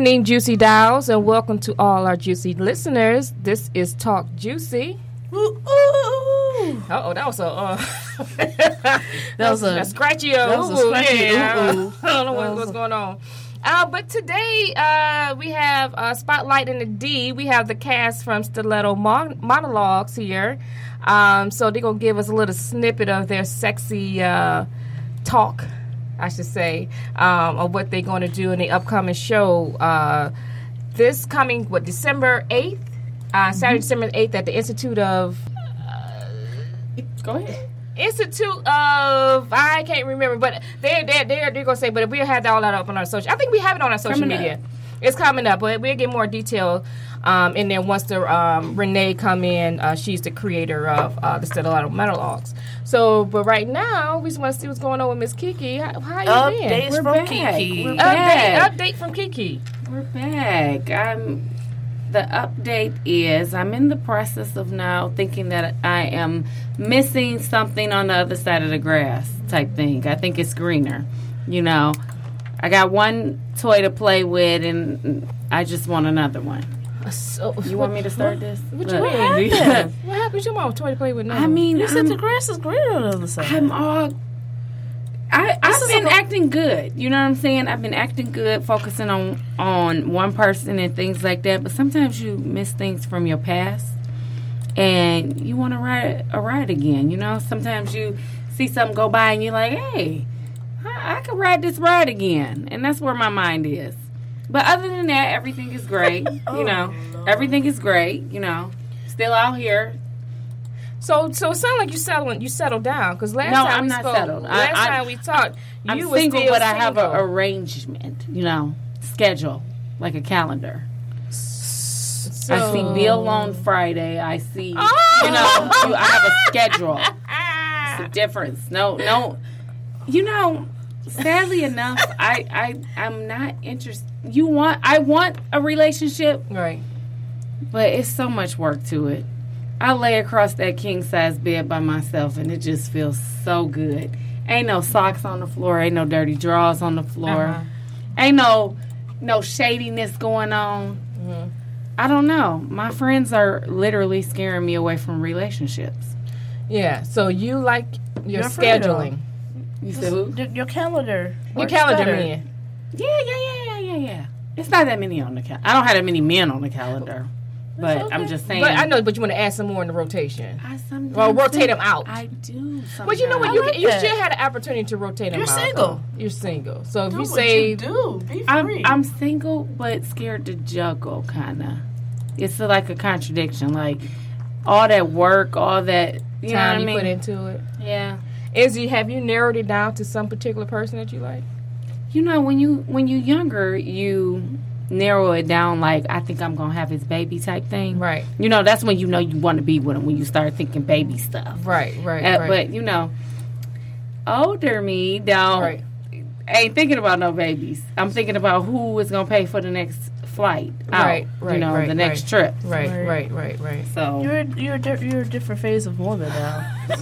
Evening, Juicy Dolls, and welcome to all our juicy listeners. This is Talk Juicy. Uh oh, that was a uh, that was a- scratchy. that was a scratchy yeah. ooh, ooh. I don't know what, what's going on. Uh, but today uh, we have uh, Spotlight in the D. We have the cast from Stiletto Mon- Monologues here. Um, so they're going to give us a little snippet of their sexy uh, talk, I should say, um, of what they're going to do in the upcoming show. Uh, this coming, what, December 8th? Uh, Saturday, December 8th at the Institute of Go ahead. Institute of I can't remember, but they're they're they're, they're gonna say, but we'll have that all that up on our social. I think we have it on our social Coming media. up. It's coming up, but we'll get more detail um, in there once the um, Renee come in. Uh, she's the creator of uh, the Stiletto Monologues. So, but right now we just want to see what's going on with Miss Kiki. How, how you been? Updates from back. Kiki. We're Update, back. update from Kiki. We're back. I'm. The update is I'm in the process of now thinking that I am missing something on the other side of the grass type thing. I think it's greener. You know, I got one toy to play with, and I just want another one. So, You want me to start this? What you mean? happened? What happened? Your mom toy to play with? now? I mean, You said I'm- the grass is greener on the other side. I'm all. I, I've been a- acting good. You know what I'm saying? I've been acting good, focusing on on one person and things like that. But sometimes you miss things from your past, and you want to ride a ride again. You know, sometimes you see something go by and you're like, "Hey, I, I could ride this ride again," and that's where my mind is. But other than that, everything is great. Oh, you know, everything is great. You know, still out here So, so it sounds like you settling, you settled down because last No, time I'm we not spoke, settled. Last I- time we talked, you I'm were single, still but I have an arrangement, you know, schedule, like a calendar. I see Bill on Friday. I see, Oh! you know, oh! you- I have a schedule. It's a difference. No, no, you know, sadly enough, I, I, I'm not interested. You want, I want a relationship, right. but it's so much work to it. I lay across that king size bed by myself, and it just feels so good. Ain't no socks on the floor, ain't no dirty drawers on the floor, Uh-huh. ain't no no shadiness going on. Mm-hmm. I don't know. My friends are literally scaring me away from relationships. Yeah. So you like your afraid scheduling, You said who? your, your calendar. your calendar better. man. Yeah, yeah, yeah, yeah, yeah, yeah. It's not that many on the calendar. I don't have that many men on the calendar, but I'm just saying. But I know, but you want to add some more in the rotation. I sometimes Well, rotate them out. I do. But you know what? You like can, you that. should have the opportunity to rotate them You're out. single. though. You're single. So if you what say you do. Be free. I'm I'm single but scared to juggle kind of. It's like a contradiction. Like all that work, all that you know what time I you mean. put into it, yeah. Is you have you narrowed it down to some particular person that you like? You know when you when you younger you narrow it down like I think I'm gonna have his baby type thing. Right. You know that's when you know you want to be with him when you start thinking baby stuff. Right. Right. Uh, right. But you know, older me don't right. ain't thinking about no babies. I'm thinking about who is gonna pay for the next flight out. Right, you right, know, right, the next right. trip. Right. Right. Right. Right. Right. So You're you're a di- you're a different phase of woman now. I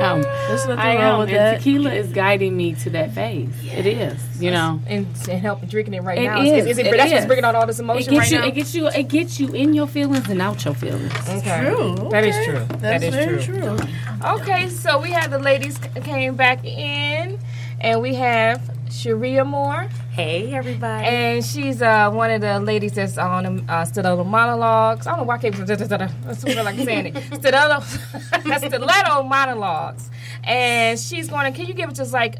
am. There's nothing I wrong am. with And that. tequila is guiding me to that phase. It is. You know. and, and help drinking it right It now. is, Is, it, it that's what's bringing out all this It emotion gets right you. now. It gets you. It gets you in your feelings and out your feelings. okay. True. That is true. That That's very true. true. Okay, so we have the ladies came back in, and we have Sharia Moore, Hey, everybody. and she's uh, one of the ladies that's on the uh, Stiletto Monologues. I don't know why I keep that's what I like saying it. Stiletto, Stiletto Monologues, and she's going to. Can you give us just like?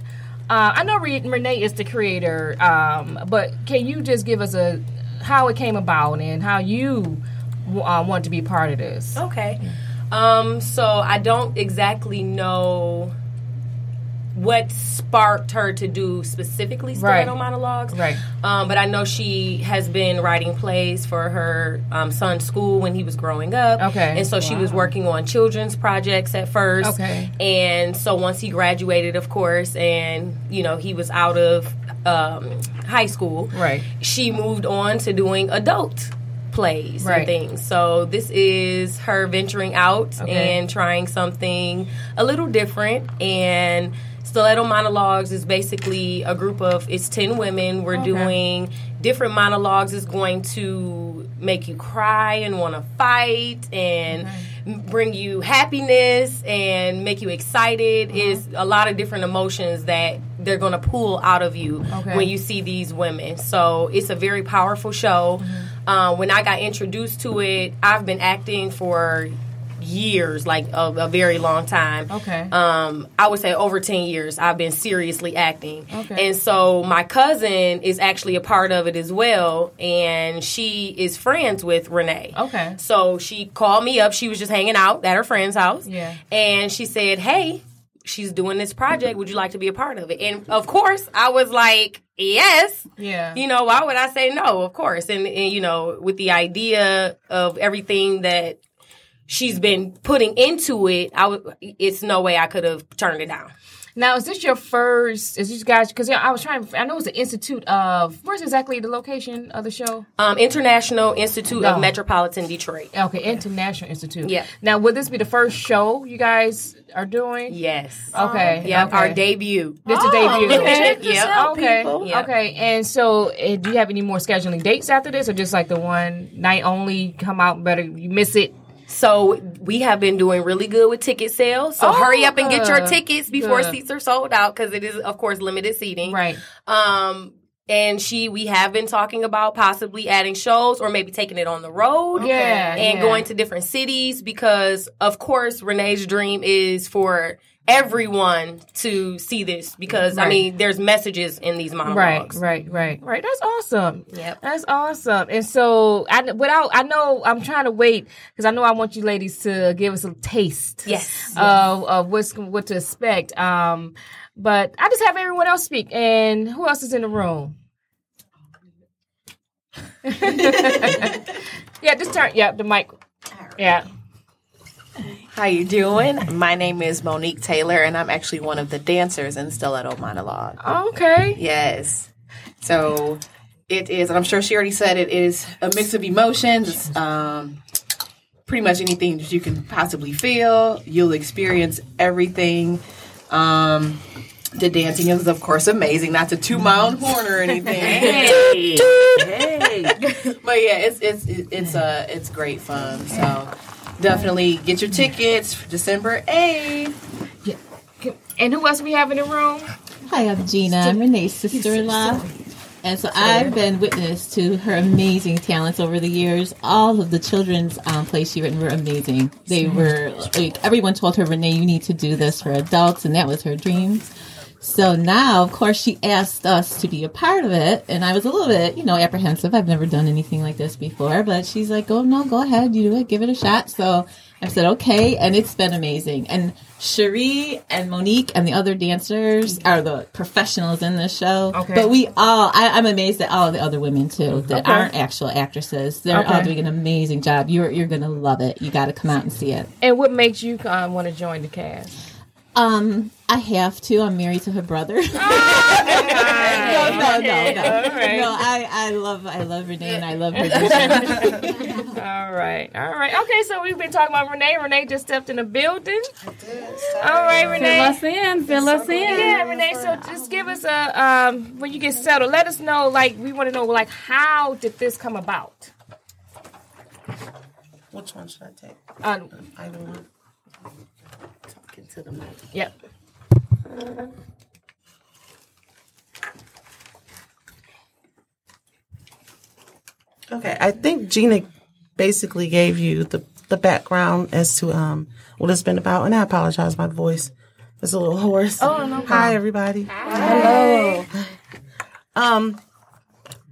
Uh, I know Re- Renee is the creator, um, but can you just give us a how it came about and how you uh, want to be part of this. Okay. Um, so I don't exactly know what sparked her to do specifically stiletto Right. monologues. Right. Um, but I know she has been writing plays for her um, son's school when he was growing up. Okay. And so she was working on children's projects at first. Okay. And so once he graduated, of course, and you know he was out of um, high school, Right. She moved on to doing adult plays Right. and things. So this is her venturing out Okay. and trying something a little different and Stiletto Monologues is basically a group of it's 10 women. We're doing different monologues is going to make you cry and want to fight and mm-hmm. m- bring you happiness and make you excited mm-hmm. is a lot of different emotions that they're going to pull out of you Okay. when you see these women. So it's a very powerful show. Um, when I got introduced to it, I've been acting for years, like a, a very long time. Okay. Um, I would say over 10 years, I've been seriously acting. Okay. And so my cousin is actually a part of it as well, and she is friends with Renee. Okay. So she called me up. She was just hanging out at her friend's house. Yeah. And she said, Hey, she's doing this project. Would you like to be a part of it? And of course, I was like, Yes. Yeah. You know, why would I say no? Of course. And, and you know, with the idea of everything that she's been putting into it, I it's no way I could have turned it down. Now, is this your first? Is this guys? Because I was trying. I know it's the Institute of. Where's exactly the location of the show? Um, International Institute No. of Metropolitan Detroit. Okay, International Institute. Yeah. Now, would this be the first show you guys are doing? Yes. Okay. Yeah, okay. our debut. This is the debut. Okay. Yeah. Okay. Yeah. Okay. And so, uh, do you have any more scheduling dates after this, or just like the one night only? Come out better. You miss it. So we have been doing really good with ticket sales. So Oh, hurry up and get your tickets before Good. seats are sold out because it is, of course, limited seating. Right. Um, and she, we have been talking about possibly adding shows or maybe taking it on the road. Yeah. And yeah. going to different cities because, of course, Renee's dream is for everyone to see this because, I mean, there's messages in these Right, monologues. right, right, right. right. That's awesome. Yep. That's awesome. And so, I without, I know I'm trying to wait because I know I want you ladies to give us a taste. Yes. Of, of what's what to expect. Um, but I just have everyone else speak. And who else is in the room? yeah, just turn. Yeah, the mic. Yeah. How you doing? My name is Monique Taylor, and I'm actually one of the dancers in Stiletto Monologue. Okay. Yes. So it is, and I'm sure she already said it is a mix of emotions. Um, pretty much anything that you can possibly feel. You'll experience everything. Um, the dancing is, of course, amazing. Not to toot my own horn or anything. hey, hey. But yeah, it's it's it's uh it's great fun. So definitely get your tickets for December 8th. And who else we have in the room? Hi, I'm Gina. I'm Renee's sister-in-law. And so I've been witness to her amazing talents over the years. All of the children's um, plays she written were amazing. They were like everyone told her, Renee, you need to do this for adults, and that was her dream. So now, of course, she asked us to be a part of it, and I was a little bit, you know, apprehensive. I've never done anything like this before, but she's like, "Oh no, go ahead, you do it, give it a shot." So I said, "Okay," and it's been amazing. And Cherie and Monique and the other dancers are the professionals in this show. Okay. But we all, I, I'm amazed at all the other women too that aren't actual actresses. They're all doing an amazing job. You're you're gonna love it. You got to come out and see it. And what makes you um, want to join the cast? Um, I have to. I'm married to her brother. no, no, no, no. No, I, I love, I love Renee and I love her. All right, all right. Okay, so we've been talking about Renee. Renee just stepped in the building. All right, Fill Renee. us in. Fill us in. Yeah, Renee. So just give us a um when you get settled. Let us know. Like we want to know. Like how did this come about? Which one should I take? Uh, Either one. Talking to the mic. yep. Okay, I think Gina basically gave you the, the background as to um what it's been about, and I apologize, my voice is a little hoarse. Oh no! Hi, everybody. Hello. Um,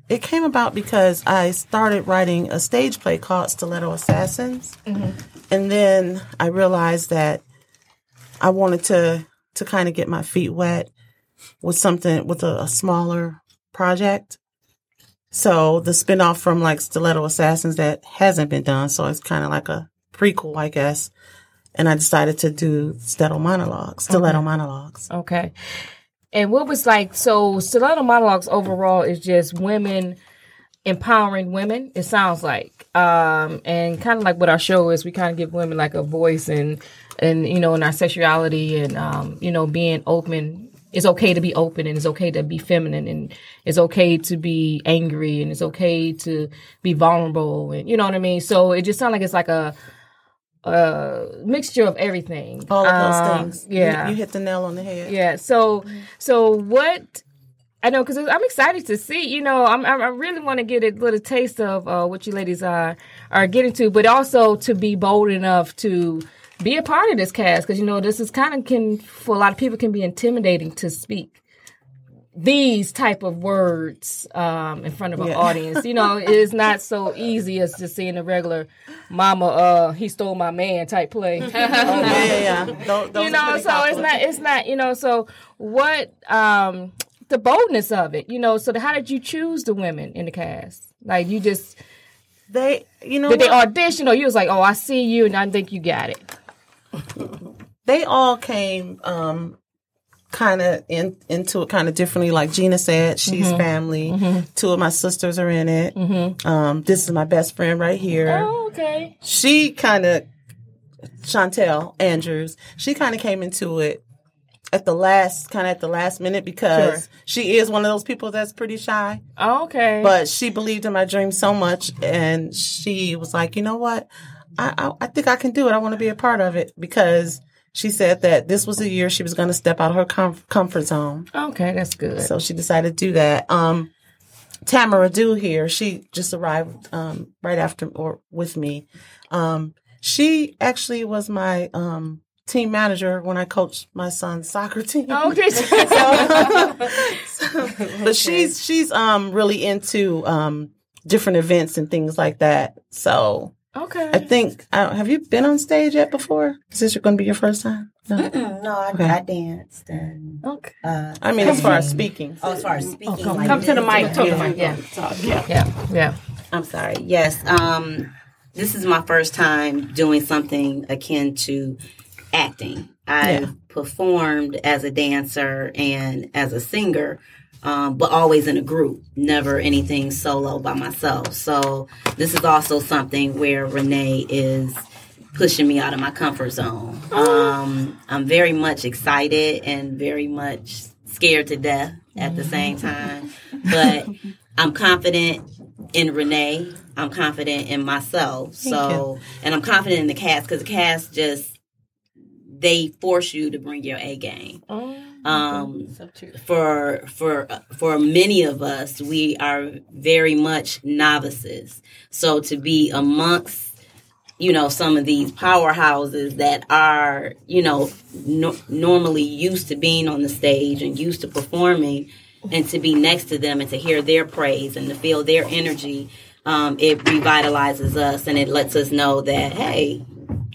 it came about because I started writing a stage play called Stiletto Assassins, and then I realized that I wanted to to kind of get my feet wet with something with a, a smaller project. So the spinoff from like Stiletto Assassins that hasn't been done, so it's kind of like a prequel, I guess. And I decided to do Stiletto monologues. Stiletto monologues. Okay. And what was like, so Stiletto Monologues overall is just women empowering women, it sounds like. Um, and kind of like what our show is, we kind of give women like a voice and, and, you know, in our sexuality and, um, you know, being open. It's okay to be open and it's okay to be feminine and it's okay to be angry and it's okay to be vulnerable and, you know what I mean? So it just sounds like it's like a, a mixture of everything. All of those Um, things. Yeah. You, you hit the nail on the head. Yeah. So, so what? I know because I'm excited to see. You know, I'm, I'm really want to get a little taste of uh, what you ladies are are getting to, but also to be bold enough to be a part of this cast because you know this is kind of can for a lot of people can be intimidating to speak these type of words um, in front of an Yeah. audience. You know, it is not so easy as just seeing a regular "Mama, uh, he stole my man" type play. Yeah, yeah, yeah. Those, those you know pretty so it's not it's not you know so what um the boldness of it you know so how did you choose the women in the cast like you just They, you know, did they audition or you was like oh i see you and i think you got it they all came um kind of in into it kind of differently. Like gina said she's Mm-hmm. family. Two of my sisters are in it. Um this is my best friend right here. Oh okay. She kind of chantel andrews she kind of came into it at the last kind of at the last minute because Sure. she is one of those people that's pretty shy. Oh, okay. But she believed in my dream so much and she was like you know what i i, I think i can do it. I want to be a part of it because she said that this was a year she was going to step out of her com- comfort zone. Okay that's good. So she decided to do that. Um Tamara Dew here she just arrived um right after or with me. Um she actually was my um team manager when i coached my son's soccer team. Okay. But she's she's um really into um different events and things like that. So I okay think uh, have you been on stage yet before? Is this going to be your first time? No. No, I, Okay. I danced and okay uh, I mean, as far as speaking. oh, as far as speaking, like come to the mic talk to the mic yeah yeah yeah I'm sorry. Yes. Um, this is my first time doing something akin to acting. I've Yeah. performed as a dancer and as a singer, um, but always in a group, never anything solo by myself. So this is also something where Renee is pushing me out of my comfort zone. Um, I'm very much excited and very much scared to death at the same time, but I'm confident in Renee. I'm confident in myself. so, and I'm confident in the cast because the cast just they force you to bring your A game. Um, for for for many of us, we are very much novices. So to be amongst you know some of these powerhouses that are you know no, normally used to being on the stage and used to performing and to be next to them and to hear their praise and to feel their energy um, it revitalizes us and it lets us know that hey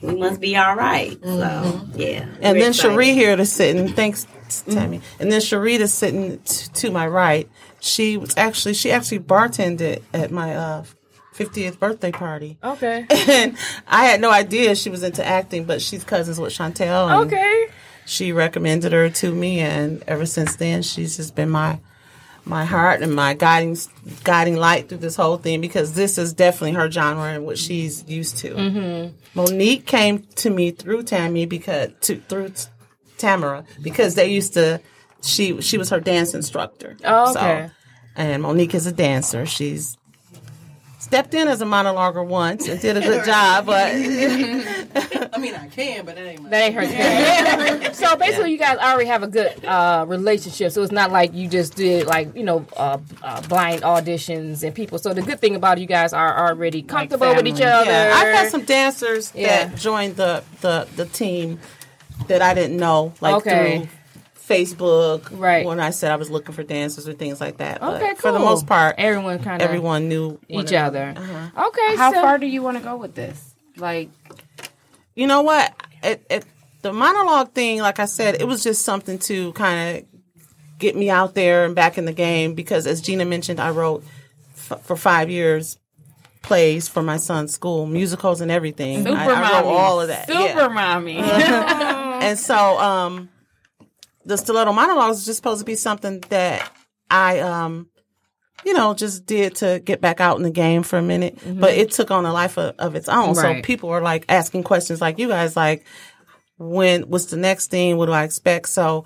we must be all right so yeah And then excited. Cherie here to sitting. Thanks, Tammy. And then Cherie to sitting t- to my right. She was actually she actually bartended at my uh, 50th birthday party. okay And I had no idea she was into acting, but she's cousins with Chantel. Okay She recommended her to me, and ever since then, she's just been my my heart and my guiding guiding light through this whole thing because this is definitely her genre and what she's used to. Mm-hmm. Monique came to me through Tammy because to through t- Tamara because they used to. She she was her dance instructor. Oh, okay. So, and Monique is a dancer. She's stepped in as a monologuer once and did a good job, but I mean, I can, but that ain't my. That ain't her thing. so basically, you guys already have a good uh, relationship. So it's not like you just did like you know uh, uh, blind auditions and people. So the good thing about you guys are already comfortable with each other. Yeah, I've had some dancers Yeah. that joined the, the the team that I didn't know, like Okay. through Facebook. Right. When I said I was looking for dancers or things like that. But Okay, For the most part, Everyone kind of everyone knew one each another. other. Okay, How so, far do you want to go with this? Like, You know what? It, it, the monologue thing, like I said, it was just something to kind of get me out there and back in the game because, as Gina mentioned, I wrote f- for five years plays for my son's school, musicals and everything. super I, I mommy. wrote all of that. Super yeah. mommy. and so um the stiletto monologues is just supposed to be something that i um you know just did to get back out in the game for a minute. Mm-hmm. But it took on a life of, of its own. So people were like asking questions like you guys like when what's the next thing? What do i expect? So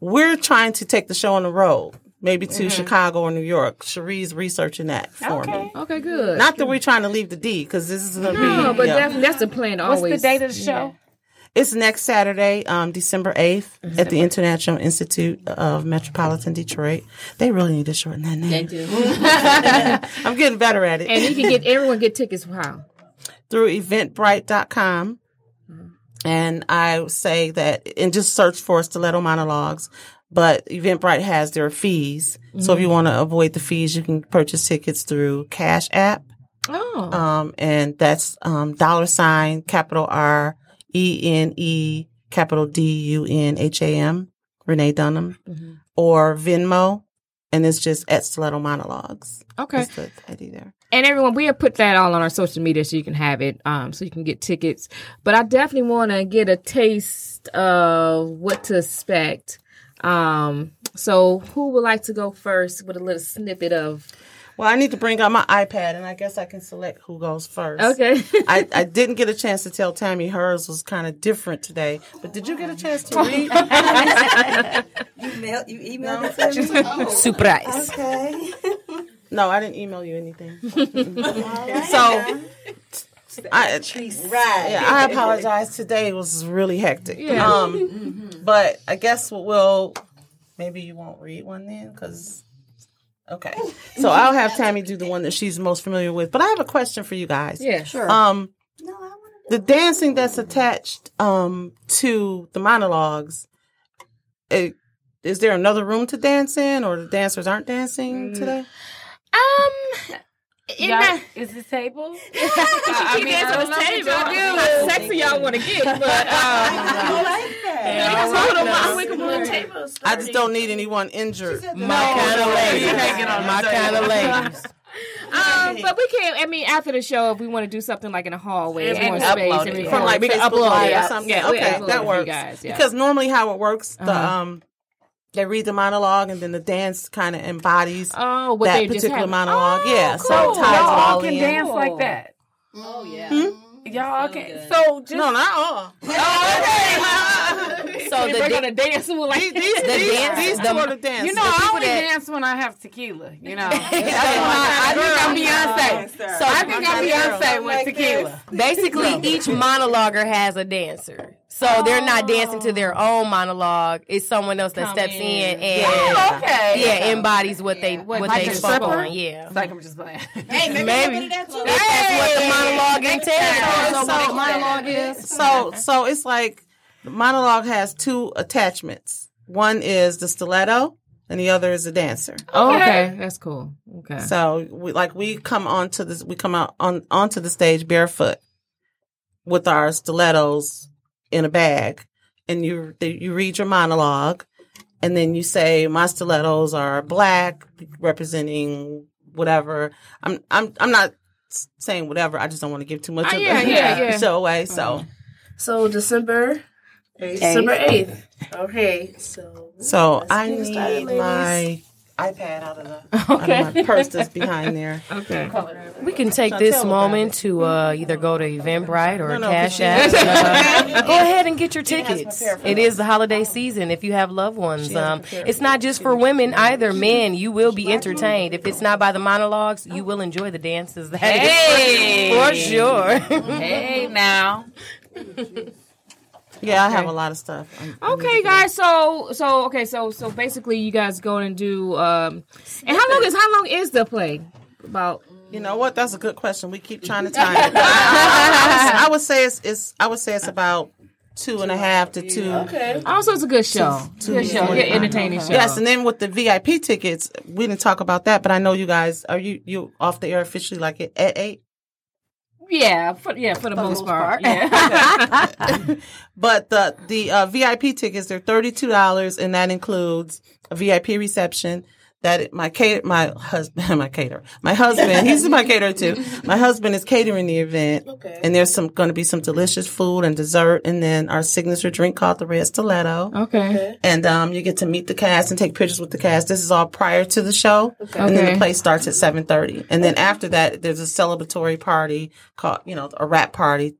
we're trying to take the show on the road maybe to mm-hmm. chicago or new york. Cherie's researching that for me. Okay, good. not that we're trying to leave the d because this is gonna no, be but yeah. definitely that's the plan. to What's always the date of the show? It's next Saturday, um, December 8th at the International Institute of Metropolitan Detroit. They really need to shorten that name. They do. I'm getting better at it. And you can get everyone get tickets. How? Through eventbrite.com. And I say that, and just search for Stiletto Monologues. But Eventbrite has their fees. So if you want to avoid the fees, you can purchase tickets through Cash App. Oh, Um, and that's um, dollar sign capital R E N E capital D U N H A M Renee Dunham or Venmo, and it's just at Stiletto Monologues. okay. That's the ID there. And everyone, we have put that all on our social media so you can have it, um, so you can get tickets. But I definitely want to get a taste of what to expect. Um, so who would like to go first with a little snippet of? Well, I need to bring out my iPad, and I guess I can select who goes first. Okay. I, I didn't get a chance to tell Tammy hers was kind of different today, but did you get a chance to read? Email, you emailed it to me? Surprise. Okay. no, I didn't email you anything. so, I, Right. Yeah, I apologize. Today was really hectic. Yeah. Um, but I guess we'll maybe you won't read one then because. Okay, so I'll have Tammy do the one that she's most familiar with. But I have a question for you guys. Yeah, sure. Um, the dancing that's attached um to the monologues. It, is there another room to dance in, or the dancers aren't dancing today? Um, in Y'all- that, is the table? I mean, mean, I on don't the know what table. y'all I do. do. How sexy y'all want to get, but uh, hold on, I'm with them. I just don't need anyone injured. My kind of ladies. My kind of ladies. Um, but we can't. I mean, after the show, if we want to do something like in a hallway, And more space, upload and it, we from like we can Facebook upload it. or something. Yeah, we okay, that works. guys, yeah. Because normally how it works, the Uh-huh. um, they read the monologue and then the dance kind of embodies Oh, what that they particular have. monologue. Oh, yeah, so cool. it ties Y'all all all can in. dance like that. Oh yeah. Hmm? Y'all can. So just No, not all. Okay, So the they're da- gonna dance with like These, these, The these, dance- these the- two are the dance. You know, I people only that- dance when I have tequila. You know, That's when I, I think I'm Beyonce. So I think I'm Beyonce with tequila. basically each monologuer has a dancer. So they're not dancing to their oh. own monologue. It's someone else that steps in, and Oh, okay. yeah, embodies what they what like they a spoke stripper? on. Yeah, It's like I'm just playing. maybe that's what the monologue entails. So- so monologue is. So, so it's like the monologue has two attachments. One is the stiletto, and the other is the dancer. Oh, okay, that's cool. Okay. So, we like we come onto this, we come out on onto the stage barefoot with our stilettos in a bag, and you you read your monologue, and then you say my stilettos are black, representing whatever. I'm I'm I'm not saying whatever. I just don't want to give too much Oh, of yeah, yeah, yeah. show away. So. Mm-hmm. So December, December eighth. Okay, so So I get need started, my iPad out of the out of my purse that's behind there. Okay. We can take this moment to uh, either go to Eventbrite or No, no, Cash App. Uh, go ahead and get your tickets. prepared for It that. is the holiday season. If you have loved ones, um, it's not just for women either. Men, you will be entertained. If it's not by the monologues, you will enjoy the dances. That is Hey. for sure. Hey, now. Yeah, I have a lot of stuff. I'm- Okay, guys. So, so okay. So, so basically, you guys go and do. Um, and how long is how long is the play? About You know what? That's a good question. We keep trying to time it. I, would, I would say it's, it's I would say it's about two and a half to two. Okay. Also, it's a good show. Two- good show. Good forty-five. entertaining show. Yes, and then with the VIP tickets, we didn't talk about that, but I know you guys are you you off the air officially like at at eight. Yeah, for, yeah, for the most, most part. part. Yeah. But the the uh, VIP tickets they're thirty two dollars, and that includes a VIP reception. That my cater my husband my caterer my husband he's my caterer too. My husband is catering the event, Okay. and there's some going to be some delicious food and dessert, and then our signature drink called the Red Stiletto. okay. And um, you get to meet the cast and take pictures with the cast. This is all prior to the show, and then the play starts at seven thirty. And then after that, there's a celebratory party called, you know, a wrap party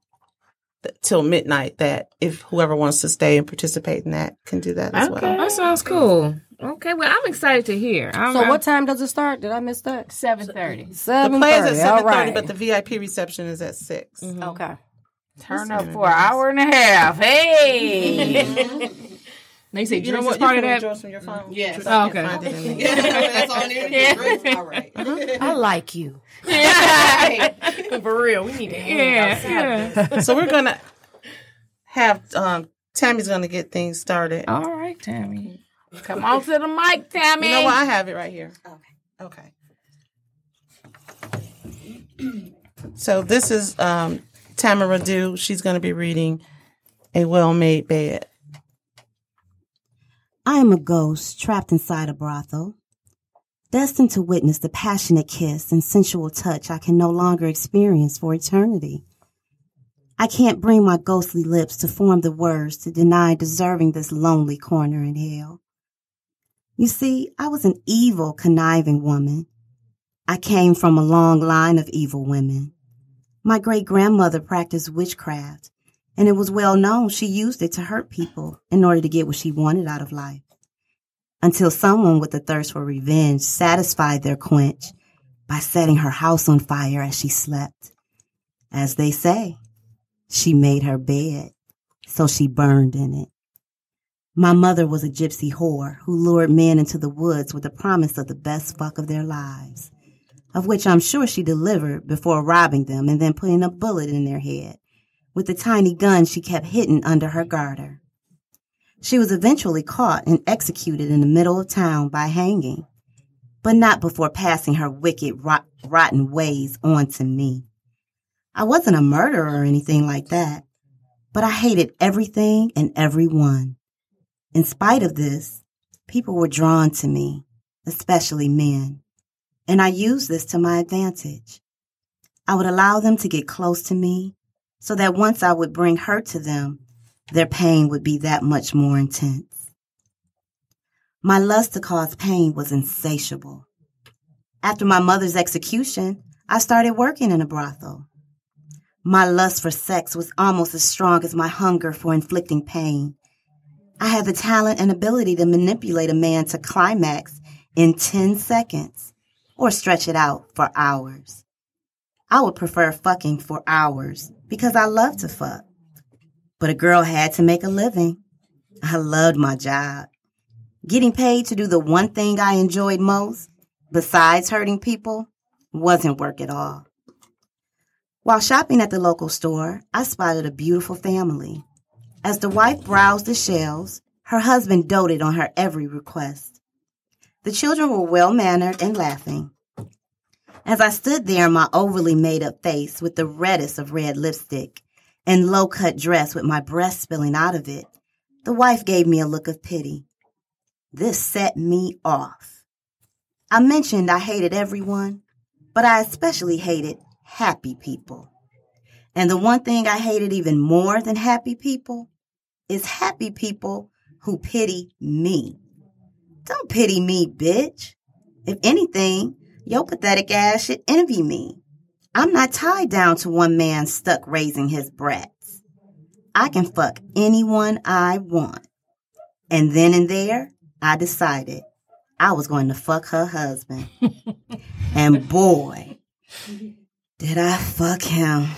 till midnight. That if whoever wants to stay and participate in that can do that as well. That sounds cool. Okay, well, I'm excited to hear. I'm, So what time does it start? Did I miss that? Seven thirty. The play is at thirty. seven All thirty, right. but the VIP reception is at 6 okay. Turn up for an hour and a half. Hey. They say You know drinks what? is part you of that. from your phone. Yes. Oh, okay. Find it in there. That's all it is. All right. I like you. For real, we need to Yeah, yeah. So we're gonna have um, Tammy's gonna get things started. All right, Tammy. Come on to the mic, Tammy. You know what? I have it right here. Okay. Okay. So this is um, Tamara Dew. She's going to be reading A Well Made Bed. I am a ghost trapped inside a brothel, destined to witness the passionate kiss and sensual touch I can no longer experience for eternity. I can't bring my ghostly lips to form the words to deny deserving this lonely corner in hell. You see, I was an evil, conniving woman. I came from a long line of evil women. My great grandmother practiced witchcraft, and it was well known she used it to hurt people in order to get what she wanted out of life. Until someone with a thirst for revenge satisfied their quench by setting her house on fire as she slept. As they say, she made her bed, so she burned in it. My mother was a gypsy whore who lured men into the woods with the promise of the best fuck of their lives, of which I'm sure she delivered before robbing them and then putting a bullet in their head with the tiny gun she kept hidden under her garter. She was eventually caught and executed in the middle of town by hanging, but not before passing her wicked, rot- rotten ways on to me. I wasn't a murderer or anything like that, but I hated everything and everyone. In spite of this, people were drawn to me, especially men, and I used this to my advantage. I would allow them to get close to me so that once I would bring hurt to them, their pain would be that much more intense. My lust to cause pain was insatiable. After my mother's execution, I started working in a brothel. My lust for sex was almost as strong as my hunger for inflicting pain. I had the talent and ability to manipulate a man to climax in 10 seconds or stretch it out for hours. I would prefer fucking for hours because I love to fuck. But a girl had to make a living. I loved my job. Getting paid to do the one thing I enjoyed most, besides hurting people, wasn't work at all. While shopping at the local store, I spotted a beautiful family. As the wife browsed the shelves, her husband doted on her every request. The children were well mannered and laughing. As I stood there in my overly made up face with the reddest of red lipstick and low cut dress with my breast spilling out of it, the wife gave me a look of pity. This set me off. I mentioned I hated everyone, but I especially hated happy people. And the one thing I hated even more than happy people is happy people who pity me. Don't pity me, bitch. If anything, your pathetic ass should envy me. I'm not tied down to one man stuck raising his brats. I can fuck anyone I want. And then and there, I decided I was going to fuck her husband. and boy, did I fuck him.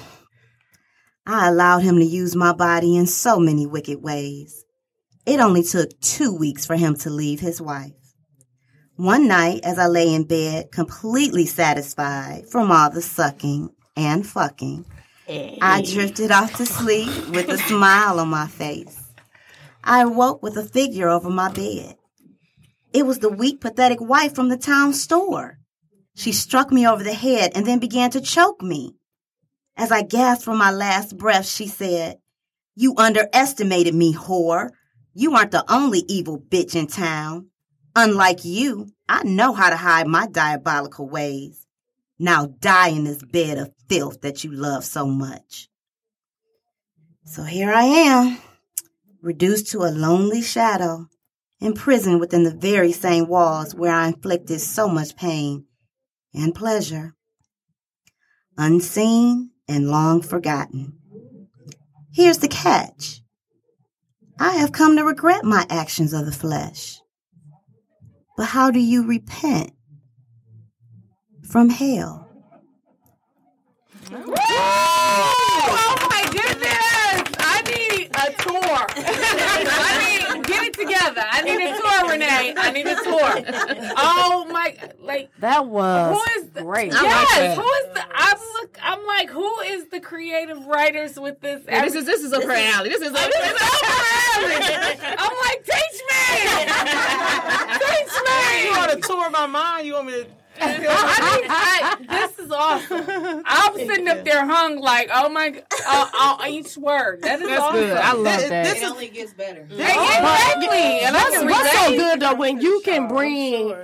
I allowed him to use my body in so many wicked ways. It only took two weeks for him to leave his wife. One night, as I lay in bed, completely satisfied from all the sucking and fucking, I drifted off to sleep with a smile on my face. I awoke with a figure over my bed. It was the weak, pathetic wife from the town store. She struck me over the head and then began to choke me. As I gasped for my last breath, she said, You underestimated me, whore. You aren't the only evil bitch in town. Unlike you, I know how to hide my diabolical ways. Now die in this bed of filth that you love so much. So here I am, reduced to a lonely shadow, imprisoned within the very same walls where I inflicted so much pain and pleasure. Unseen and long forgotten. Here's the catch. I have come to regret my actions of the flesh. But how do you repent from hell? Oh my goodness! I need a tour. I need get it together. I need a tour, Renee. I need a tour. Oh my! Like That was who is the, great. Yes, who is the? I'm look. I'm like, who is the creative writers with this? Yeah, this is this is a alley. This is a oh, this is alley. I'm like, teach me, teach me. You want to tour my mind? You want me to? I mean, I, this is awesome. I'm sitting up there hung like, oh my, g- uh, uh, each word. That is That's awesome. good. I love that. It only gets better. Exactly. And I What's, what's so good though when you can bring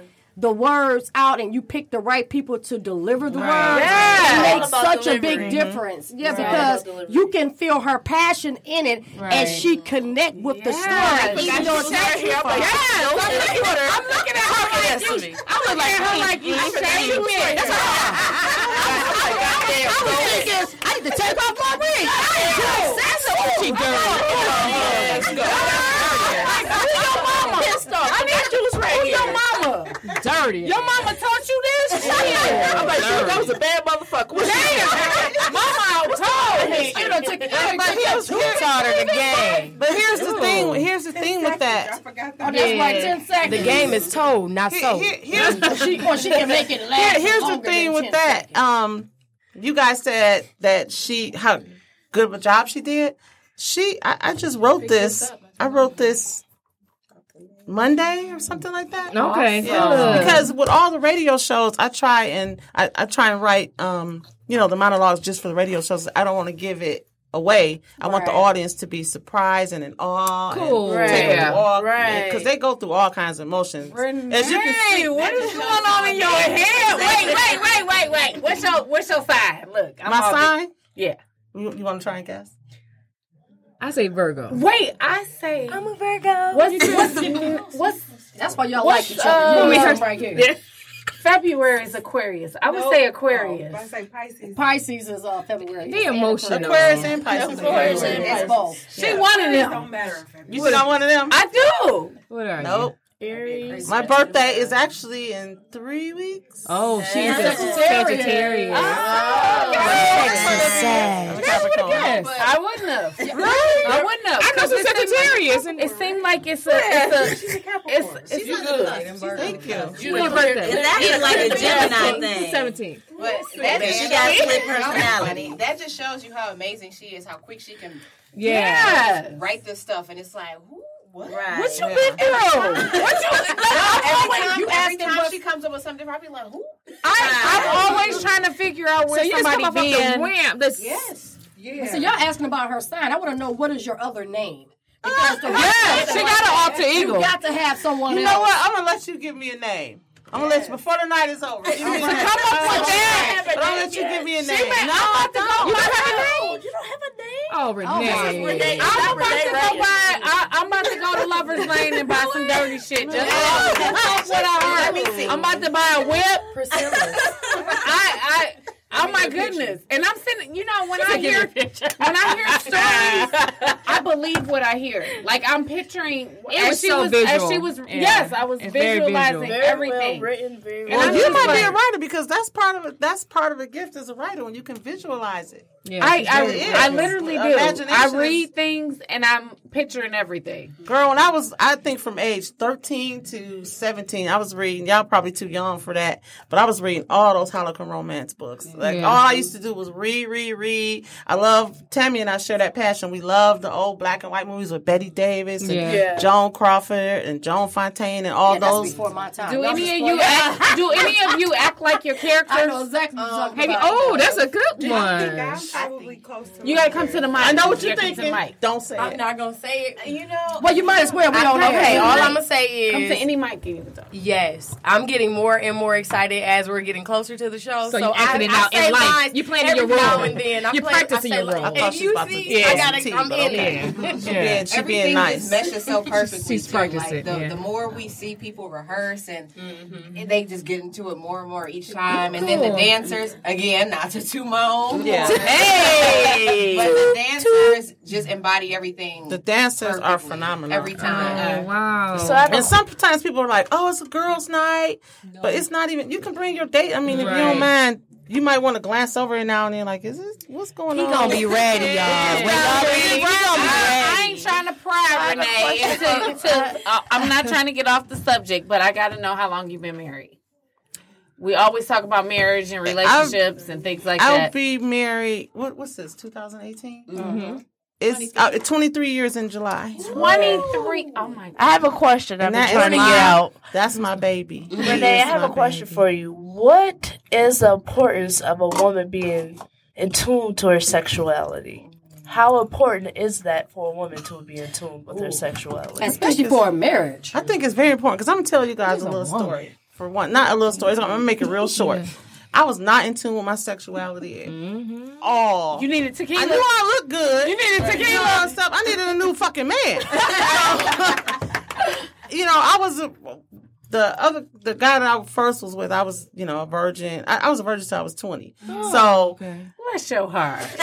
the words out and you pick the right people to deliver the words. Yeah. It makes such a big difference. Yeah, Right. because All delivery. you can feel her passion in it Right. and she connect with the Yes. story. Even though it's not Yes. true. Yes. I'm looking, I'm looking at her like you. I'm looking at her like you saved me. That's I was thinking, I need to take off my ring. That's what she I need juice right here. your mama? dirty. Your mama taught you this? Shit. I'm like, that was a bad motherfucker. Damn. Mama told me. You done took it. But here's, here- taught her the game. but here's the thing. Here's the thing with that. Oh, that's like 10 seconds. The game is told, not Here- sold. here's she, can make it last here's the thing with that. Um, you guys said that she how good of a job she did. She, I, I just wrote this. I wrote this Monday or something like that. Okay. Yeah. Because with all the radio shows, I try and I, I try and write, um, you know, the monologues just for the radio shows. I don't want to give it away. I want the audience to be surprised and in awe. Cool. And take Yeah. them all, Right. Because they go through all kinds of emotions. As you can see, what is going on in your head? Wait, wait, wait, wait, wait. What's your what's your sign? Look, I'm my all- sign. Yeah. You, you want to try and guess? I say Virgo. Wait, I say I'm a Virgo. what's what's what's That's why y'all What's, like each other. uh, You know, right here. February is Aquarius. I would say Aquarius. I say Pisces. Pisces is uh, February. They emotional. Aquarius and Pisces. Aquarius and Pisces. both. She one of them. Don't matter. You think I'm one of them? I do. What are you? Nope. Aries. My birthday is actually in three weeks. Oh, she's a Sagittarius. Sagittarius. I'm a Capricorn. I wouldn't have. I wouldn't have. I know some Sagittarius. And It seemed like it's a. It's a. she's a Capricorn. It's, it's good. Thank you. She's your birthday. It's like a Gemini thing. 17. But that just, She got split personality. that just shows you how amazing she is, how quick she can Yeah. Yeah. write this stuff, and it's like, who? What? Right. What you been through? What you? Every time, you every time what- she comes up with something different, I be like, who? I, I'm always trying to figure out where So you just come somebody up off the been. ramp. This, Yes. So y'all asking about her sign. I want to know what is your other name? Because the Yeah, she got an alter You ego. got to have someone You else. know what? I'm gonna let you give me a name. I'm gonna let you before the night is over. Give me. Come up with that. But I'm gonna let you give me a name. She may- I'm about to go. You don't have a name. You don't have a name? Oh, Renee. Oh, Renee. I'm about to go buy. I, I'm about to go to Lovers Lane and buy some dirty shit. Just that's what I heard. I'm about to buy a whip. I, I, oh my goodness! And I'm sitting. You know, when I hear when I hear stories, I believe what I hear. Like I'm picturing. It as was she so was, As visual. she was. Yeah. Yes, I was It's very visualizing visual. Very everything. well written, very And well. Well, you just might be a writer because that's part of it. That's part of a gift as a writer when you can visualize it. Yeah, I, I, very. I literally do. I read things and I'm picturing everything. Girl, when I was, I think from age 13 to 17, I was reading, y'all probably too young for that, but I was reading all those Harlequin romance books. Like Yeah. all I used to do was read, read, read. I love Tammy and I share that passion. We love the old black and white movies with Bette Davis and Yeah. Yeah. Joan Crawford and Joan Fontaine and all Yeah, that's those. before my time. Do Y'all any of you act, do any of you act like your characters? I know exactly what you're um, talking Have you, about. oh, that's a good one. You gotta come to the mic. I know what You you're gotta the thinking. mic. Don't say I'm it. not gonna say it. Uh, you know. Well, you might as well. We don't know. Okay, all I'm gonna say is Come to any mic. you can talk. yes. I'm getting more and more excited as we're getting closer to the show. So So, acting I, I out in say life. lines You playing every your role. and then. I You play, practicing your role. Like, I thought and she you see, do I gotta. tea, I'm but in okay. it. She being, she being nice. just meshes so perfectly. She's too. practicing, Like the, yeah. the more we see people rehearse and, mm-hmm. and they just get into it more and more each time, and then the dancers again, not to toot my own Yeah. Hey! but the dancers just embody everything. The dancers are phenomenal. every oh, time. Oh, wow. So And sometimes people are like, "Oh, it's a girls' night," but it's not even. You can bring your date. I mean, if you don't mind, you might want to glance over it now and then. Like, is this what's going he on? gonna be ready, y'all. Yeah. When y'all ready, he gonna be I ready. ain't trying to pry Renee into. to- uh, I'm not trying to get off the subject, but I got to know how long you've been married. We always talk about marriage and relationships and things like that. I'll that. be married. What, what's this? 2018. It's uh, 23 years in July. 23. Oh my God. I have a question I've And been that is trying to my- get out. That's my baby. Renee, I have a question for you. What is the importance of a woman being in tune to her sexuality? How important is that for a woman to be in tune with her sexuality? Especially for a marriage. I think it's very important because I'm gonna tell you guys a little story. For one, not a little story. I'm gonna make it real short. I was not in tune with my sexuality at mm-hmm. all. You needed tequila. I knew I looked good. You needed tequila. and stuff. I needed a new fucking man. you know, I was a, the other the guy that I first was with. I was you know a virgin. I, I was a virgin till I was twenty. Oh, so Bless your heart. so,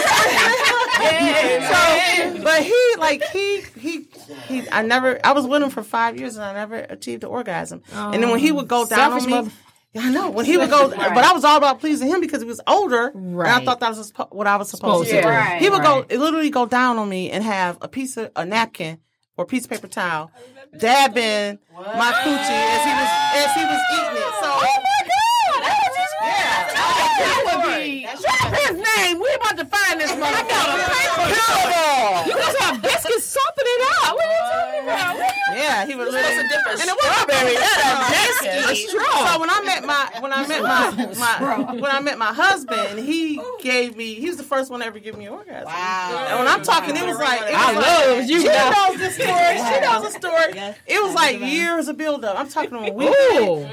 but he like he he he. I never. I was with him for five years and I never achieved an orgasm. and then when he would go down on me. mother- I know when he would go, but I was all about pleasing him because he was older, and I thought that was what I was supposed, Supposed to do. Right, he would right. go, literally go down on me and have a piece of a napkin or a piece of paper towel, dabbing my coochie as he was as he was eating it. So, oh my god, That was just yeah. That would be. Drop his name. We about to find this motherfucker. you guys have biscuits sopping it up. What are you talking about? What are you- Yeah, he was a different And it was strawberry. That's So when I met my when I met my, my when I met my husband, he gave me he was the first one to ever give me an orgasm. Wow. And when I'm talking, it was like it was I like, love you She now. knows the story. She knows the story. It was like years of build up. I'm talking a week.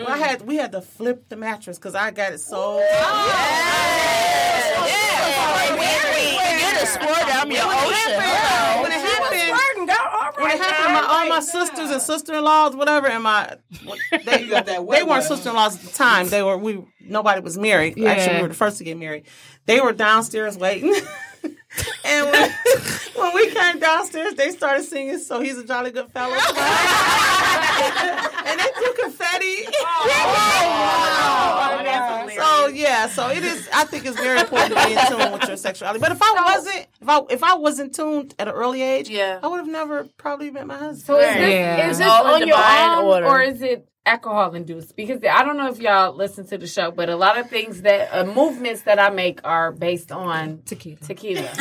I had we had to flip the mattress because I got it so. You're the squirt down your ocean. When it happened, when it happened, my, all my sisters and sister-in-laws, whatever, and my they, they weren't sister-in-laws at the time. They were we nobody was married. Actually, we were the first to get married. They were downstairs waiting. and when, when we came downstairs, they started singing "So He's a Jolly Good Fellow," and they threw confetti. Oh, so yeah, so it is. I think it's very important to be in tune with your sexuality. But if I wasn't, if I if I wasn't tuned at an early age, Yeah. I would have never probably met my husband. So is this, Yeah. is this on your divine own order. or is it alcohol induced? Because I don't know if y'all listen to the show, but a lot of things that uh, movements that I make are based on Tequila. tequila,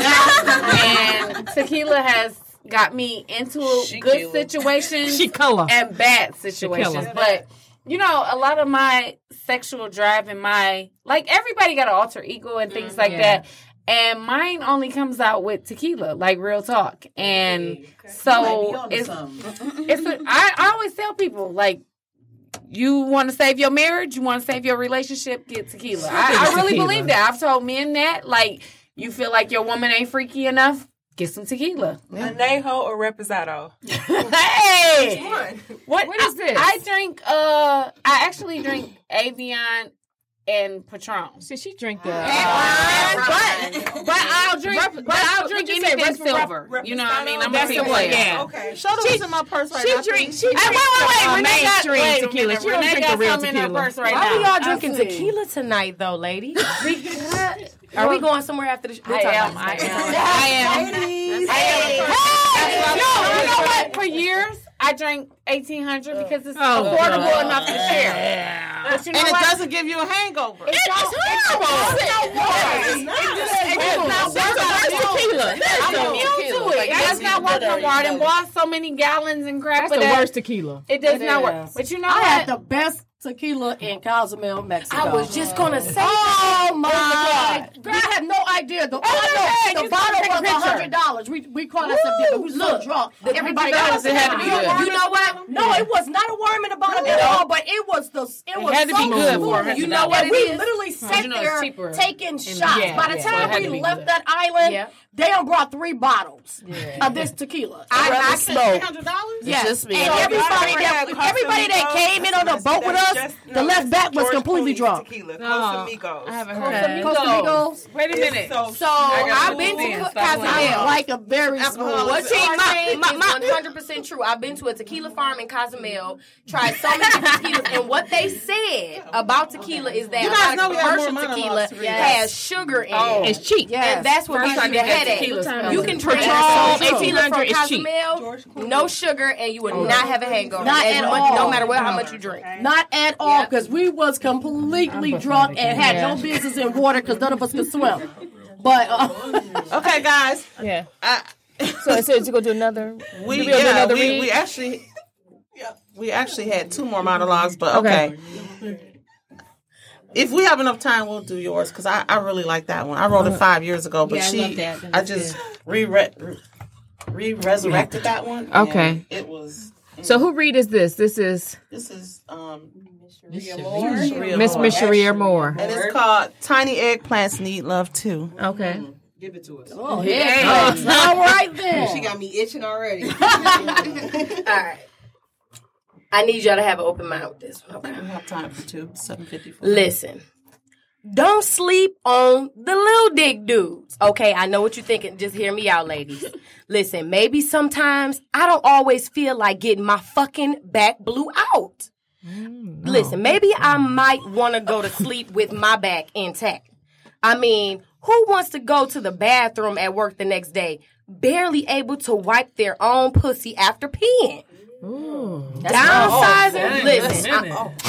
and tequila has got me into good situations She color. and bad situations, killer. but. You know, a lot of my sexual drive and my like everybody got an alter ego and things like Yeah. that. And mine only comes out with tequila, like real talk. And so it's it's a, I, I always tell people like you want to save your marriage, you want to save your relationship, get tequila. I, I really tequila. believe that. I've told men that like you feel like your woman ain't freaky enough, get some tequila. Anejo or Reposado? hey, what, What is I- this? I, drink. Uh, I actually drink Avion and Patron. See, she drink the. But, but I'll drink. Rep- but I'll drink you anything rep- silver. rep- you know what I mean? I'm a That's team the one, player. yeah. Okay. Show them what's in my purse right She now. drink. please. She drinks wait, wait, the, uh, wait. Renee got, mainstream wait tequila. minute. She don't drink got the real something in her tequila. right Why now. we all drinking tequila tonight, though, lady? Because Are we going somewhere after the show? I am. I am. I am. I am. No, you know what? For years, I drank eighteen hundred because it's Oh, affordable God. enough to share. But you know and it what? doesn't give you a hangover. It don't- it don't- it don't work. It's not. It It's it does not. not That's work. the worst tequila. I'm That's immune to tequila. it. That's not working no more. I done bought so many gallons and crap That's for the that. worst tequila. It does It not work. But you know I what? had the best tequila in Cozumel, Mexico. I was just gonna say Oh that. my oh, god! Girl, I had no idea. The, I know, the bottle was a hundred dollars. We we called ourselves different. We were so Look, drunk. the Everybody $100 else it had to be You good. You know what? No, it was not a worm in the bottom at all. But it was the it, was had to so be good smooth. for You know what we literally sat you know it's there taking shots. By the yeah, so it time we left that island, Yeah. They done brought three bottles of this tequila. I, I smoke. Yes. just me. And So everybody that everybody that came in on the boat with us, the left back was completely drunk. Tequila, No, Casamigos. I haven't Costa heard. Costa Migos. Wait a minute. So, So I've been to Stop Cozumel. like a very smooth. What See, my- saying my- is my- 100% true. I've been to a tequila farm in Cozumel, tried so many tequilas, and what they said about tequila is that You a guys lot know we have more commercial tequila to read. has sugar in Oh. it. It's cheap. Yes. And that's what First gives time you you the get You can drink Patron, Patron tequila from 1800 is cheap. No sugar, and you would not have a hangover. Not at much, all. No matter what, how much you drink. Not at all, because we was completely drunk and had Yeah. no business in water because none of us could swim. But uh, Okay, guys. Yeah. I, So, so you go do another. we you gonna do yeah another we, read? we actually Yeah, we actually had two more monologues, but okay. If we have enough time, we'll do yours because I, I really like that one. I wrote it uh-huh. five years ago, but Yeah, I she love that. That I was just re re resurrected that one. and Okay. it was. So mm. who read is this? This is This is um Miss Miss Miss Cheri Amor. and it's called "Tiny Eggplants Need Love Too." Okay. Mm. Give it to us. oh, yeah. all right then. She got me itching already. All right. I need y'all to have an open mind with this one, okay? We have time for two. Seven fifty four. Listen. Don't sleep on the little dick dudes. Okay, I know what you're thinking. Just hear me out, ladies. Listen, maybe sometimes I don't always feel like getting my fucking back blew out. Mm, Listen, maybe I might want to go to sleep with my back intact. I mean, who wants to go to the bathroom at work the next day, barely able to wipe their own pussy after peeing? Downsizing, listen, I,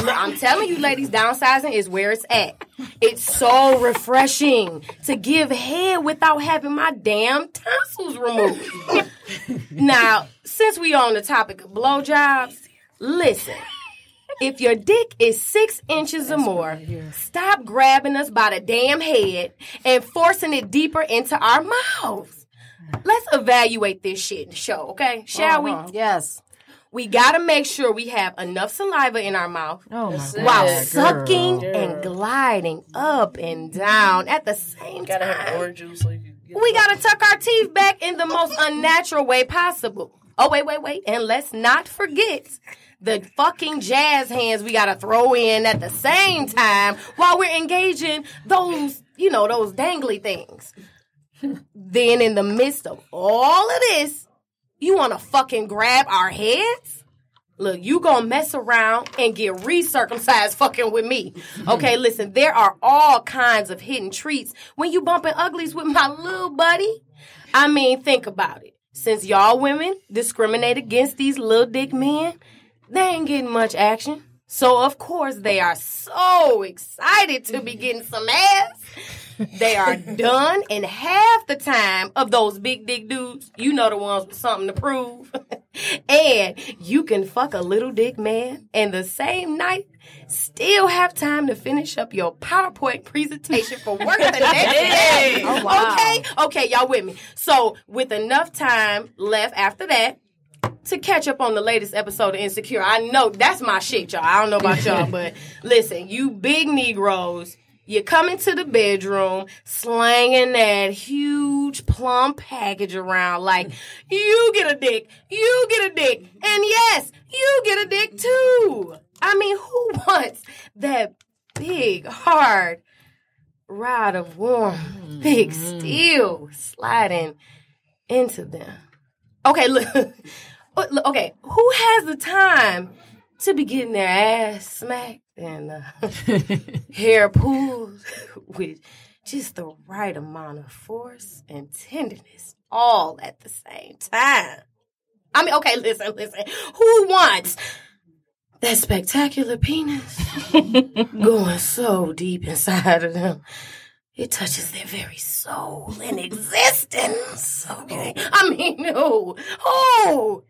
look, I'm telling you, ladies, downsizing is where it's at. It's so refreshing to give head without having my damn tonsils removed. now, since we are on the topic of blowjobs, listen. If your dick is six inches or more, stop grabbing us by the damn head and forcing it deeper into our mouths. Let's evaluate this shit in the show, okay? Shall Uh-huh. we? Yes. We gotta make sure we have enough saliva in our mouth Oh my God. while girl. sucking and gliding up and down at the same Gotta have time. orange juice so you can get We gotta tuck our teeth back in the most unnatural way possible. Oh, wait, wait, wait. And let's not forget the fucking jazz hands we gotta throw in at the same time while we're engaging those, you know, those dangly things. then in the midst of all of this, you wanna fucking grab our heads? Look, you gonna mess around and get recircumcised fucking with me. Okay, listen, there are all kinds of hidden treats when you bumping uglies with my little buddy. I mean, think about it. Since y'all women discriminate against these little dick men, they ain't getting much action. So of course they are so excited to be mm. getting some ass. They are done in half the time of those big dick dudes. You know the ones with something to prove. and you can fuck a little dick man and the same night still have time to finish up your PowerPoint presentation for work the next day. Oh, wow. Okay? Okay, y'all with me. So with enough time left after that, to catch up on the latest episode of Insecure. I know that's my shit, y'all. I don't know about y'all, but listen, you big Negroes, you come into the bedroom slanging that huge plum package around like, you get a dick, you get a dick, and yes, you get a dick too. I mean, who wants that big, hard rod of warm, big mm-hmm. steel sliding into them? Okay, oh, look, okay, who has the time to be getting their ass smacked and uh, hair pulled with just the right amount of force and tenderness all at the same time? I mean, okay, listen, listen. Who wants that spectacular penis going so deep inside of them. It touches their very soul and existence. Okay. I mean, who? Who?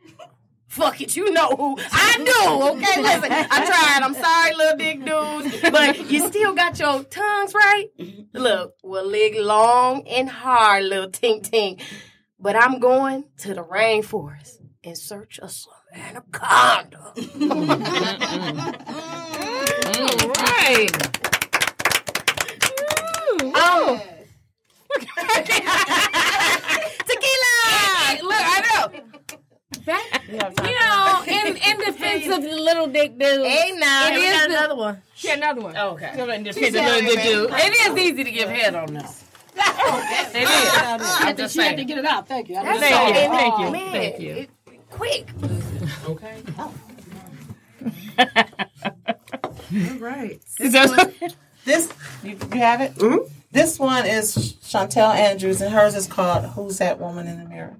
Fuck it, you know who. I do, okay? Listen, I tried. I'm sorry, little dick dudes. But you still got your tongues right. Look, we'll leg long and hard, little tink tink. But I'm going to the rainforest in search of some anaconda. Mm-hmm. Mm-hmm. All right. Mm-hmm. Mm. Oh. Tequila! Look, I know. That, you know, in, in defense of the little dick dude. Hey, now, it we is got the- another one. Yeah, another one. Oh, okay. In defense of the little dick dude. It is easy to give head on this. It is. I I'm think she had to get it out. Thank you. I'm That's just all. Thank you. Oh, Thank you. It- quick. Okay. All right. Is This, one, this you, you have it. Mm-hmm. This one is Chantel Andrews, and hers is called "Who's That Woman in the Mirror."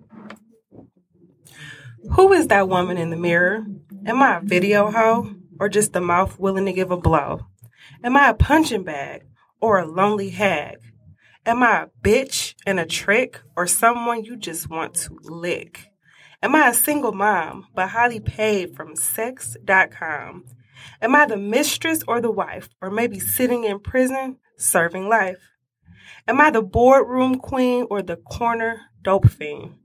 Who is that woman in the mirror? Am I a video hoe or just a mouth willing to give a blow? Am I a punching bag or a lonely hag? Am I a bitch and a trick or someone you just want to lick? Am I a single mom but highly paid from sex.com? Am I the mistress or the wife or maybe sitting in prison serving life? Am I the boardroom queen or the corner dope fiend?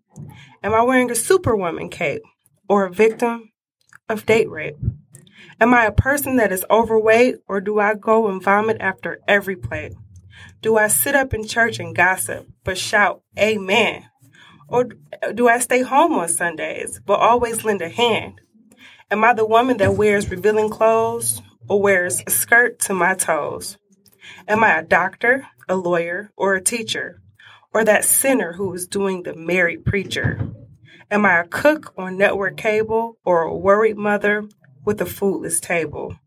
Am I wearing a superwoman cape or a victim of date rape? Am I a person that is overweight or do I go and vomit after every plate? Do I sit up in church and gossip but shout amen? Or do I stay home on Sundays but always lend a hand? Am I the woman that wears revealing clothes or wears a skirt to my toes? Am I a doctor, a lawyer, or a teacher? Or that sinner who is doing the married preacher? Am I a cook on network cable or a worried mother with a foodless table?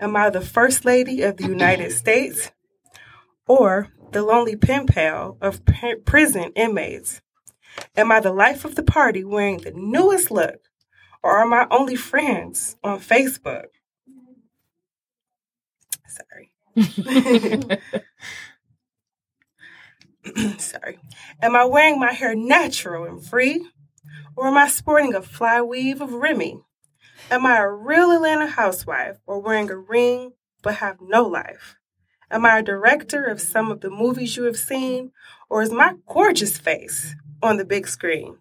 Am I the first lady of the United States or the lonely pen pal of prison inmates? Am I the life of the party wearing the newest look or are my only friends on Facebook? Sorry. Sorry. Am I wearing my hair natural and free? Or am I sporting a fly weave of Remy? Am I a real Atlanta housewife or wearing a ring but have no life? Am I a director of some of the movies you have seen? Or is my gorgeous face on the big screen?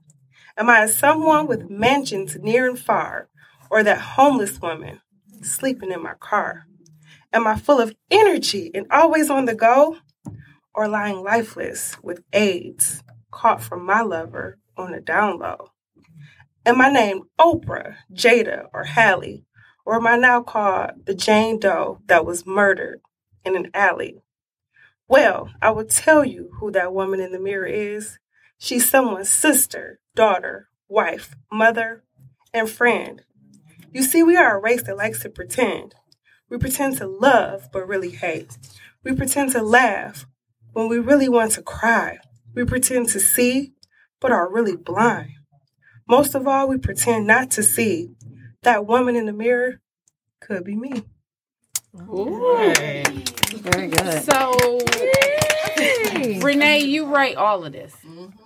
Am I someone with mansions near and far? Or that homeless woman sleeping in my car? Am I full of energy and always on the go? Or lying lifeless with AIDS caught from my lover on the down low? Am I named Oprah, Jada, or Halle? Or am I now called the Jane Doe that was murdered in an alley? Well, I will tell you who that woman in the mirror is. She's someone's sister, daughter, wife, mother, and friend. You see, we are a race that likes to pretend. We pretend to love, but really hate. We pretend to laugh when we really want to cry. We pretend to see, but are really blind. Most of all, we pretend not to see. That woman in the mirror could be me. Very good. So, Renee, you write all of this. Mm-hmm.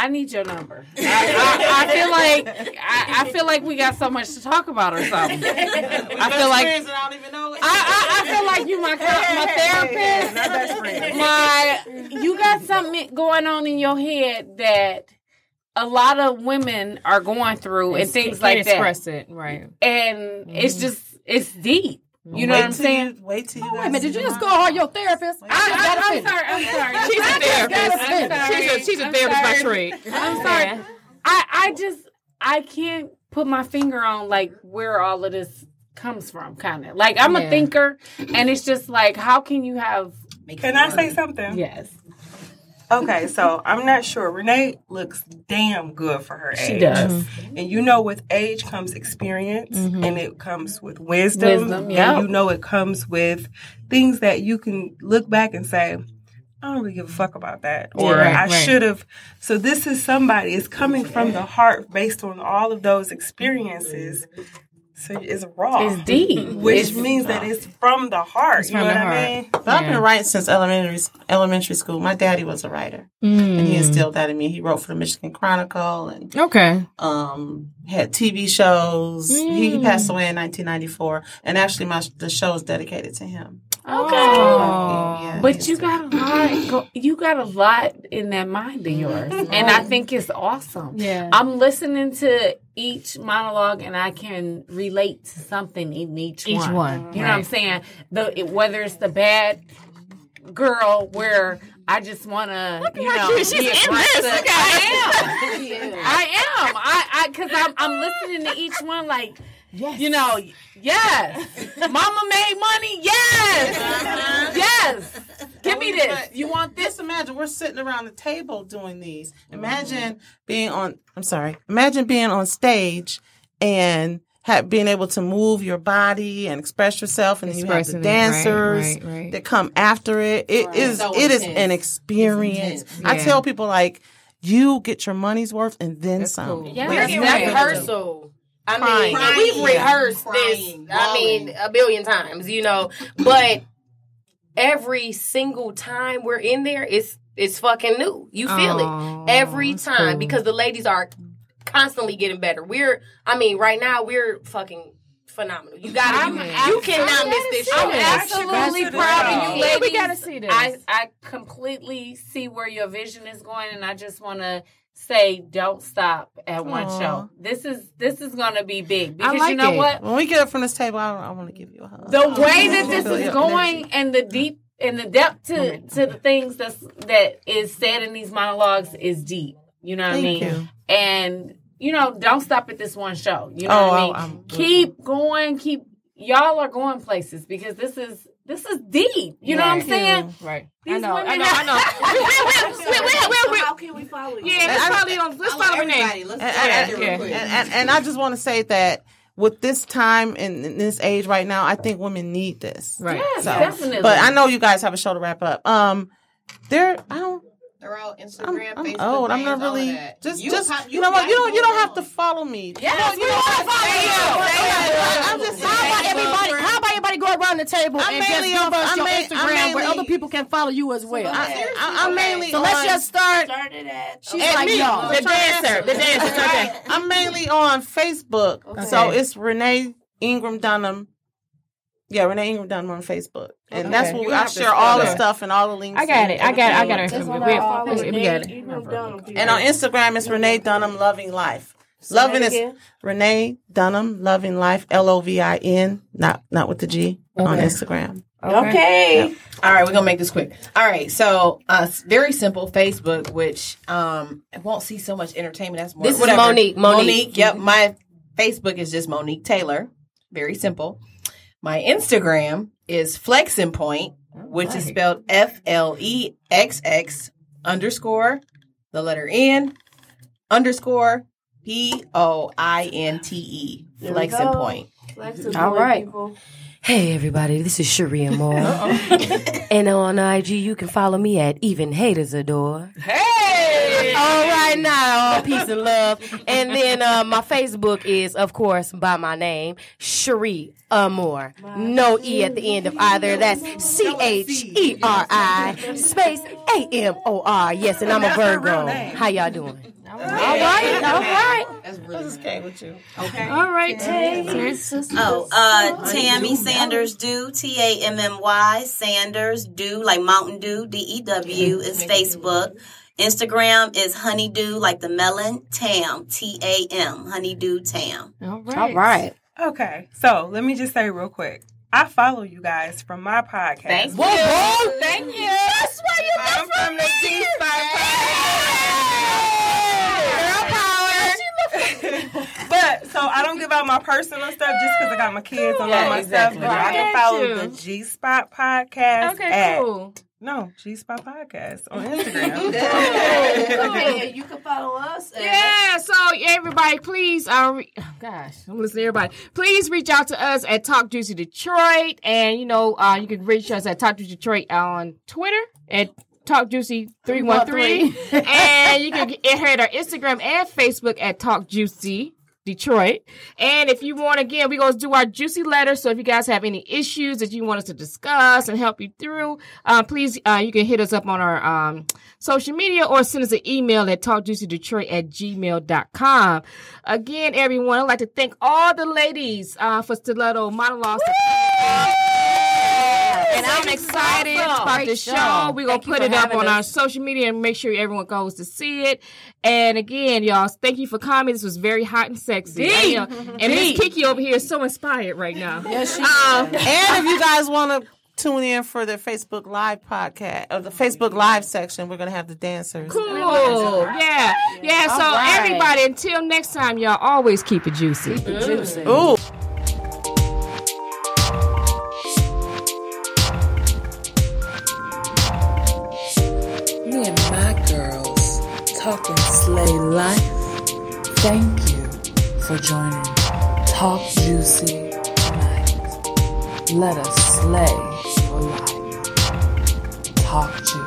I need your number. I, I, I feel like I, I feel like we got so much to talk about or something. I feel like I don't even know. I, I, I feel like you my co- my therapist. My best. My you got something going on in your head that a lot of women are going through and things like that. express it, right? And it's mm-hmm. just it's deep. You know Wait what I'm saying? You, wait till you Wait a minute, did you just mine. call her your therapist? I, I, I'm sorry. I'm sorry. She's a just gotta therapist. She's a- she's a I'm therapist by trade. I'm sorry. I, I just I can't put my finger on like where all of this comes from. Kind of like I'm Yeah. a thinker, and it's just like how can you have? Can I say something? Yes. Okay, so I'm not sure. Renee looks damn good for her age. She age. does. And you know, with age comes experience, Mhm. and it comes with wisdom. Wisdom, and yeah. you know, it comes with things that you can look back and say, I don't really give a fuck about that, or Yeah, right, I right. should have. So this is somebody. It's coming from the heart, based on all of those experiences. So it's raw. It's deep. Which It's- means that it's from the heart. It's you know what the I heart. mean? But I've been writing since elementary elementary school. My daddy was a writer, and he Mm. instilled that in me. He wrote for the Michigan Chronicle and Okay. um, had TV shows. He Mm. passed away in 1994, and actually, my the show is dedicated to him. Okay. Yeah, but you got a lot. Go, you got a lot in that mind of yours, and I think it's awesome. Yeah. I'm listening to each monologue, and I can relate to something in each, Each one. one, You know what I'm saying? The it- whether it's the bad girl where I just want to, you know, she's be in this. Look I am. I am. I I because I'm I'm listening to each one like. You know, yes. Mama made money. Yes. Uh-huh. Yes. Give me this. But You want this? Imagine we're sitting around the table doing these. Mm-hmm. Imagine being on. I'm sorry. Imagine being on stage and ha being able to move your body and express yourself, and then you have the Expressing it, right, dancers right, right. that come after it. It is. So it is an experience. intense. I tell people like, you get your money's worth and then some. cool. Yeah, Like, that's right. rehearsal. I mean, Crying. we've rehearsed Crying. this. I mean, a billion times, you know. But every single time we're in there, it's it's fucking new. You feel Aw, it every time cool. because the ladies are constantly getting better. We're, I mean, right now we're fucking phenomenal. You gotta, you, you cannot miss this show. I'm absolutely proud of it. you, Yeah, ladies. we gotta see this. I I completely see where your vision is going, and I just want to say, don't stop at one Aw. show. This is this is going to be big because like you know it. what? When we get up from this table, I, I want to give you a hug. the oh, way that this is going energy. and the deep and the depth to to the things that's that is said in these monologues is deep. You know what I mean? you. And you know, don't stop at this one show. You know Oh, what I I- mean? I'm- keep going. Keep y'all are going places because this is this is deep. You know what I'm Right. saying? Right. These I know. I women know. I know. we, we, we, we, we, we, How can we follow you? yeah, let's follow you. Let's follow Renee. Everybody, let's And, and- real yeah. quick. and, and, and I just want to say that with this time and in this age right now, I think women need this. Right. Yes, So, definitely. But I know you guys have a show to wrap up. Um, there, I don't. They're all I'm, Instagram, I'm Facebook. old. I'm not names, all of really just You just pop- you know what you don't you don't have to follow me. Yes, you we don't wanna have to follow you. I'm just How about everybody? How about everybody go around the table I'm and just mainly give on- us I'm your ma- I'm Instagram where other people can follow you as well. I, I, I'm mainly. so let's just start. Started at She's And like me, y'all. The dancer. The dancer. Okay. I'm mainly on Facebook, so it's Renee Ingram Dunham. Yeah, Renee Ingram Dunham on Facebook, and that's Okay. where I share spell all the stuff and all the links. I got it. I got it. I got it. We, got it. it. And on Instagram, it's Renee Dunham Loving Life. Loving is again. Renee Dunham Loving Life. L O V I N, not not with the G on Instagram. Okay. All right, we're gonna make this quick. All right, so uh, very simple. Facebook, which um, I won't see so much entertainment. That's more. This is whatever. Monique. Monique. Yep. My Facebook is just Monique Taylor. Very simple. My Instagram is Flexing Point, which is spelled F L E X X underscore the letter N underscore P O I N T E. There we Flexing go. Point. All right. Hey everybody, this is Cheri Amor. and on IG you can follow me at Even Haters Adore. Hey! All right now, all peace and love. And then uh, my Facebook is, of course, by my name, Cheri Amor. No E at the end of either. That's C H E R I space A M O R. Yes, and I'm a Virgo. How y'all doing? All right, all right. That's really okay with you. Okay. All right, Tay. Oh, uh, Tammy Sanders Dew, T A M M Y Sanders Dew, like Mountain Dew, D E W is Facebook. Instagram is Honeydew, like the melon, Tam, T A M, Honeydew Tam. All right. All right. Okay, so let me just say real quick. I follow you guys from my podcast. Thank you. Thank you. That's why you I'm from the G Spot But so I don't give out my personal stuff just because I got my kids on Yeah, all my exactly. stuff. But I can follow you. the G Spot podcast. Okay, at, cool. No, G Spot podcast on Instagram. Okay, you can follow us. At Yeah, so everybody, please, uh, re- oh, gosh, I'm listening to everybody. Please reach out to us at Talk Juicy Detroit, and you know, uh, you can reach us at Talk Juicy Detroit on Twitter at Talk Juicy three one three, and you can get here at our Instagram and Facebook at Talk Juicy Detroit. And if you want, again, we're going to do our juicy letter. So if you guys have any issues that you want us to discuss and help you through, uh, please, uh, you can hit us up on our um, social media or send us an email at talkjuicydetroit at gmail.com. Again, everyone, I'd like to thank all the ladies uh, for Stiletto Monologues. And I'm excited awesome. about the show. show. We're going to put it up having on our social media and make sure everyone goes to see it. And again, y'all, thank you for coming. This was very hot and sexy. Deep. I, you know, and Miss Kiki over here is so inspired right now. Yes, she Um, and if you guys want to tune in for the Facebook Live podcast or the Facebook Live section, we're gonna have the dancers. Cool. Yeah. Yeah. So All right. everybody, until next time, y'all always keep it juicy. Keep it juicy. Ooh. Thank you for joining Talk Juicy tonight. Let us slay your life. Talk Juicy.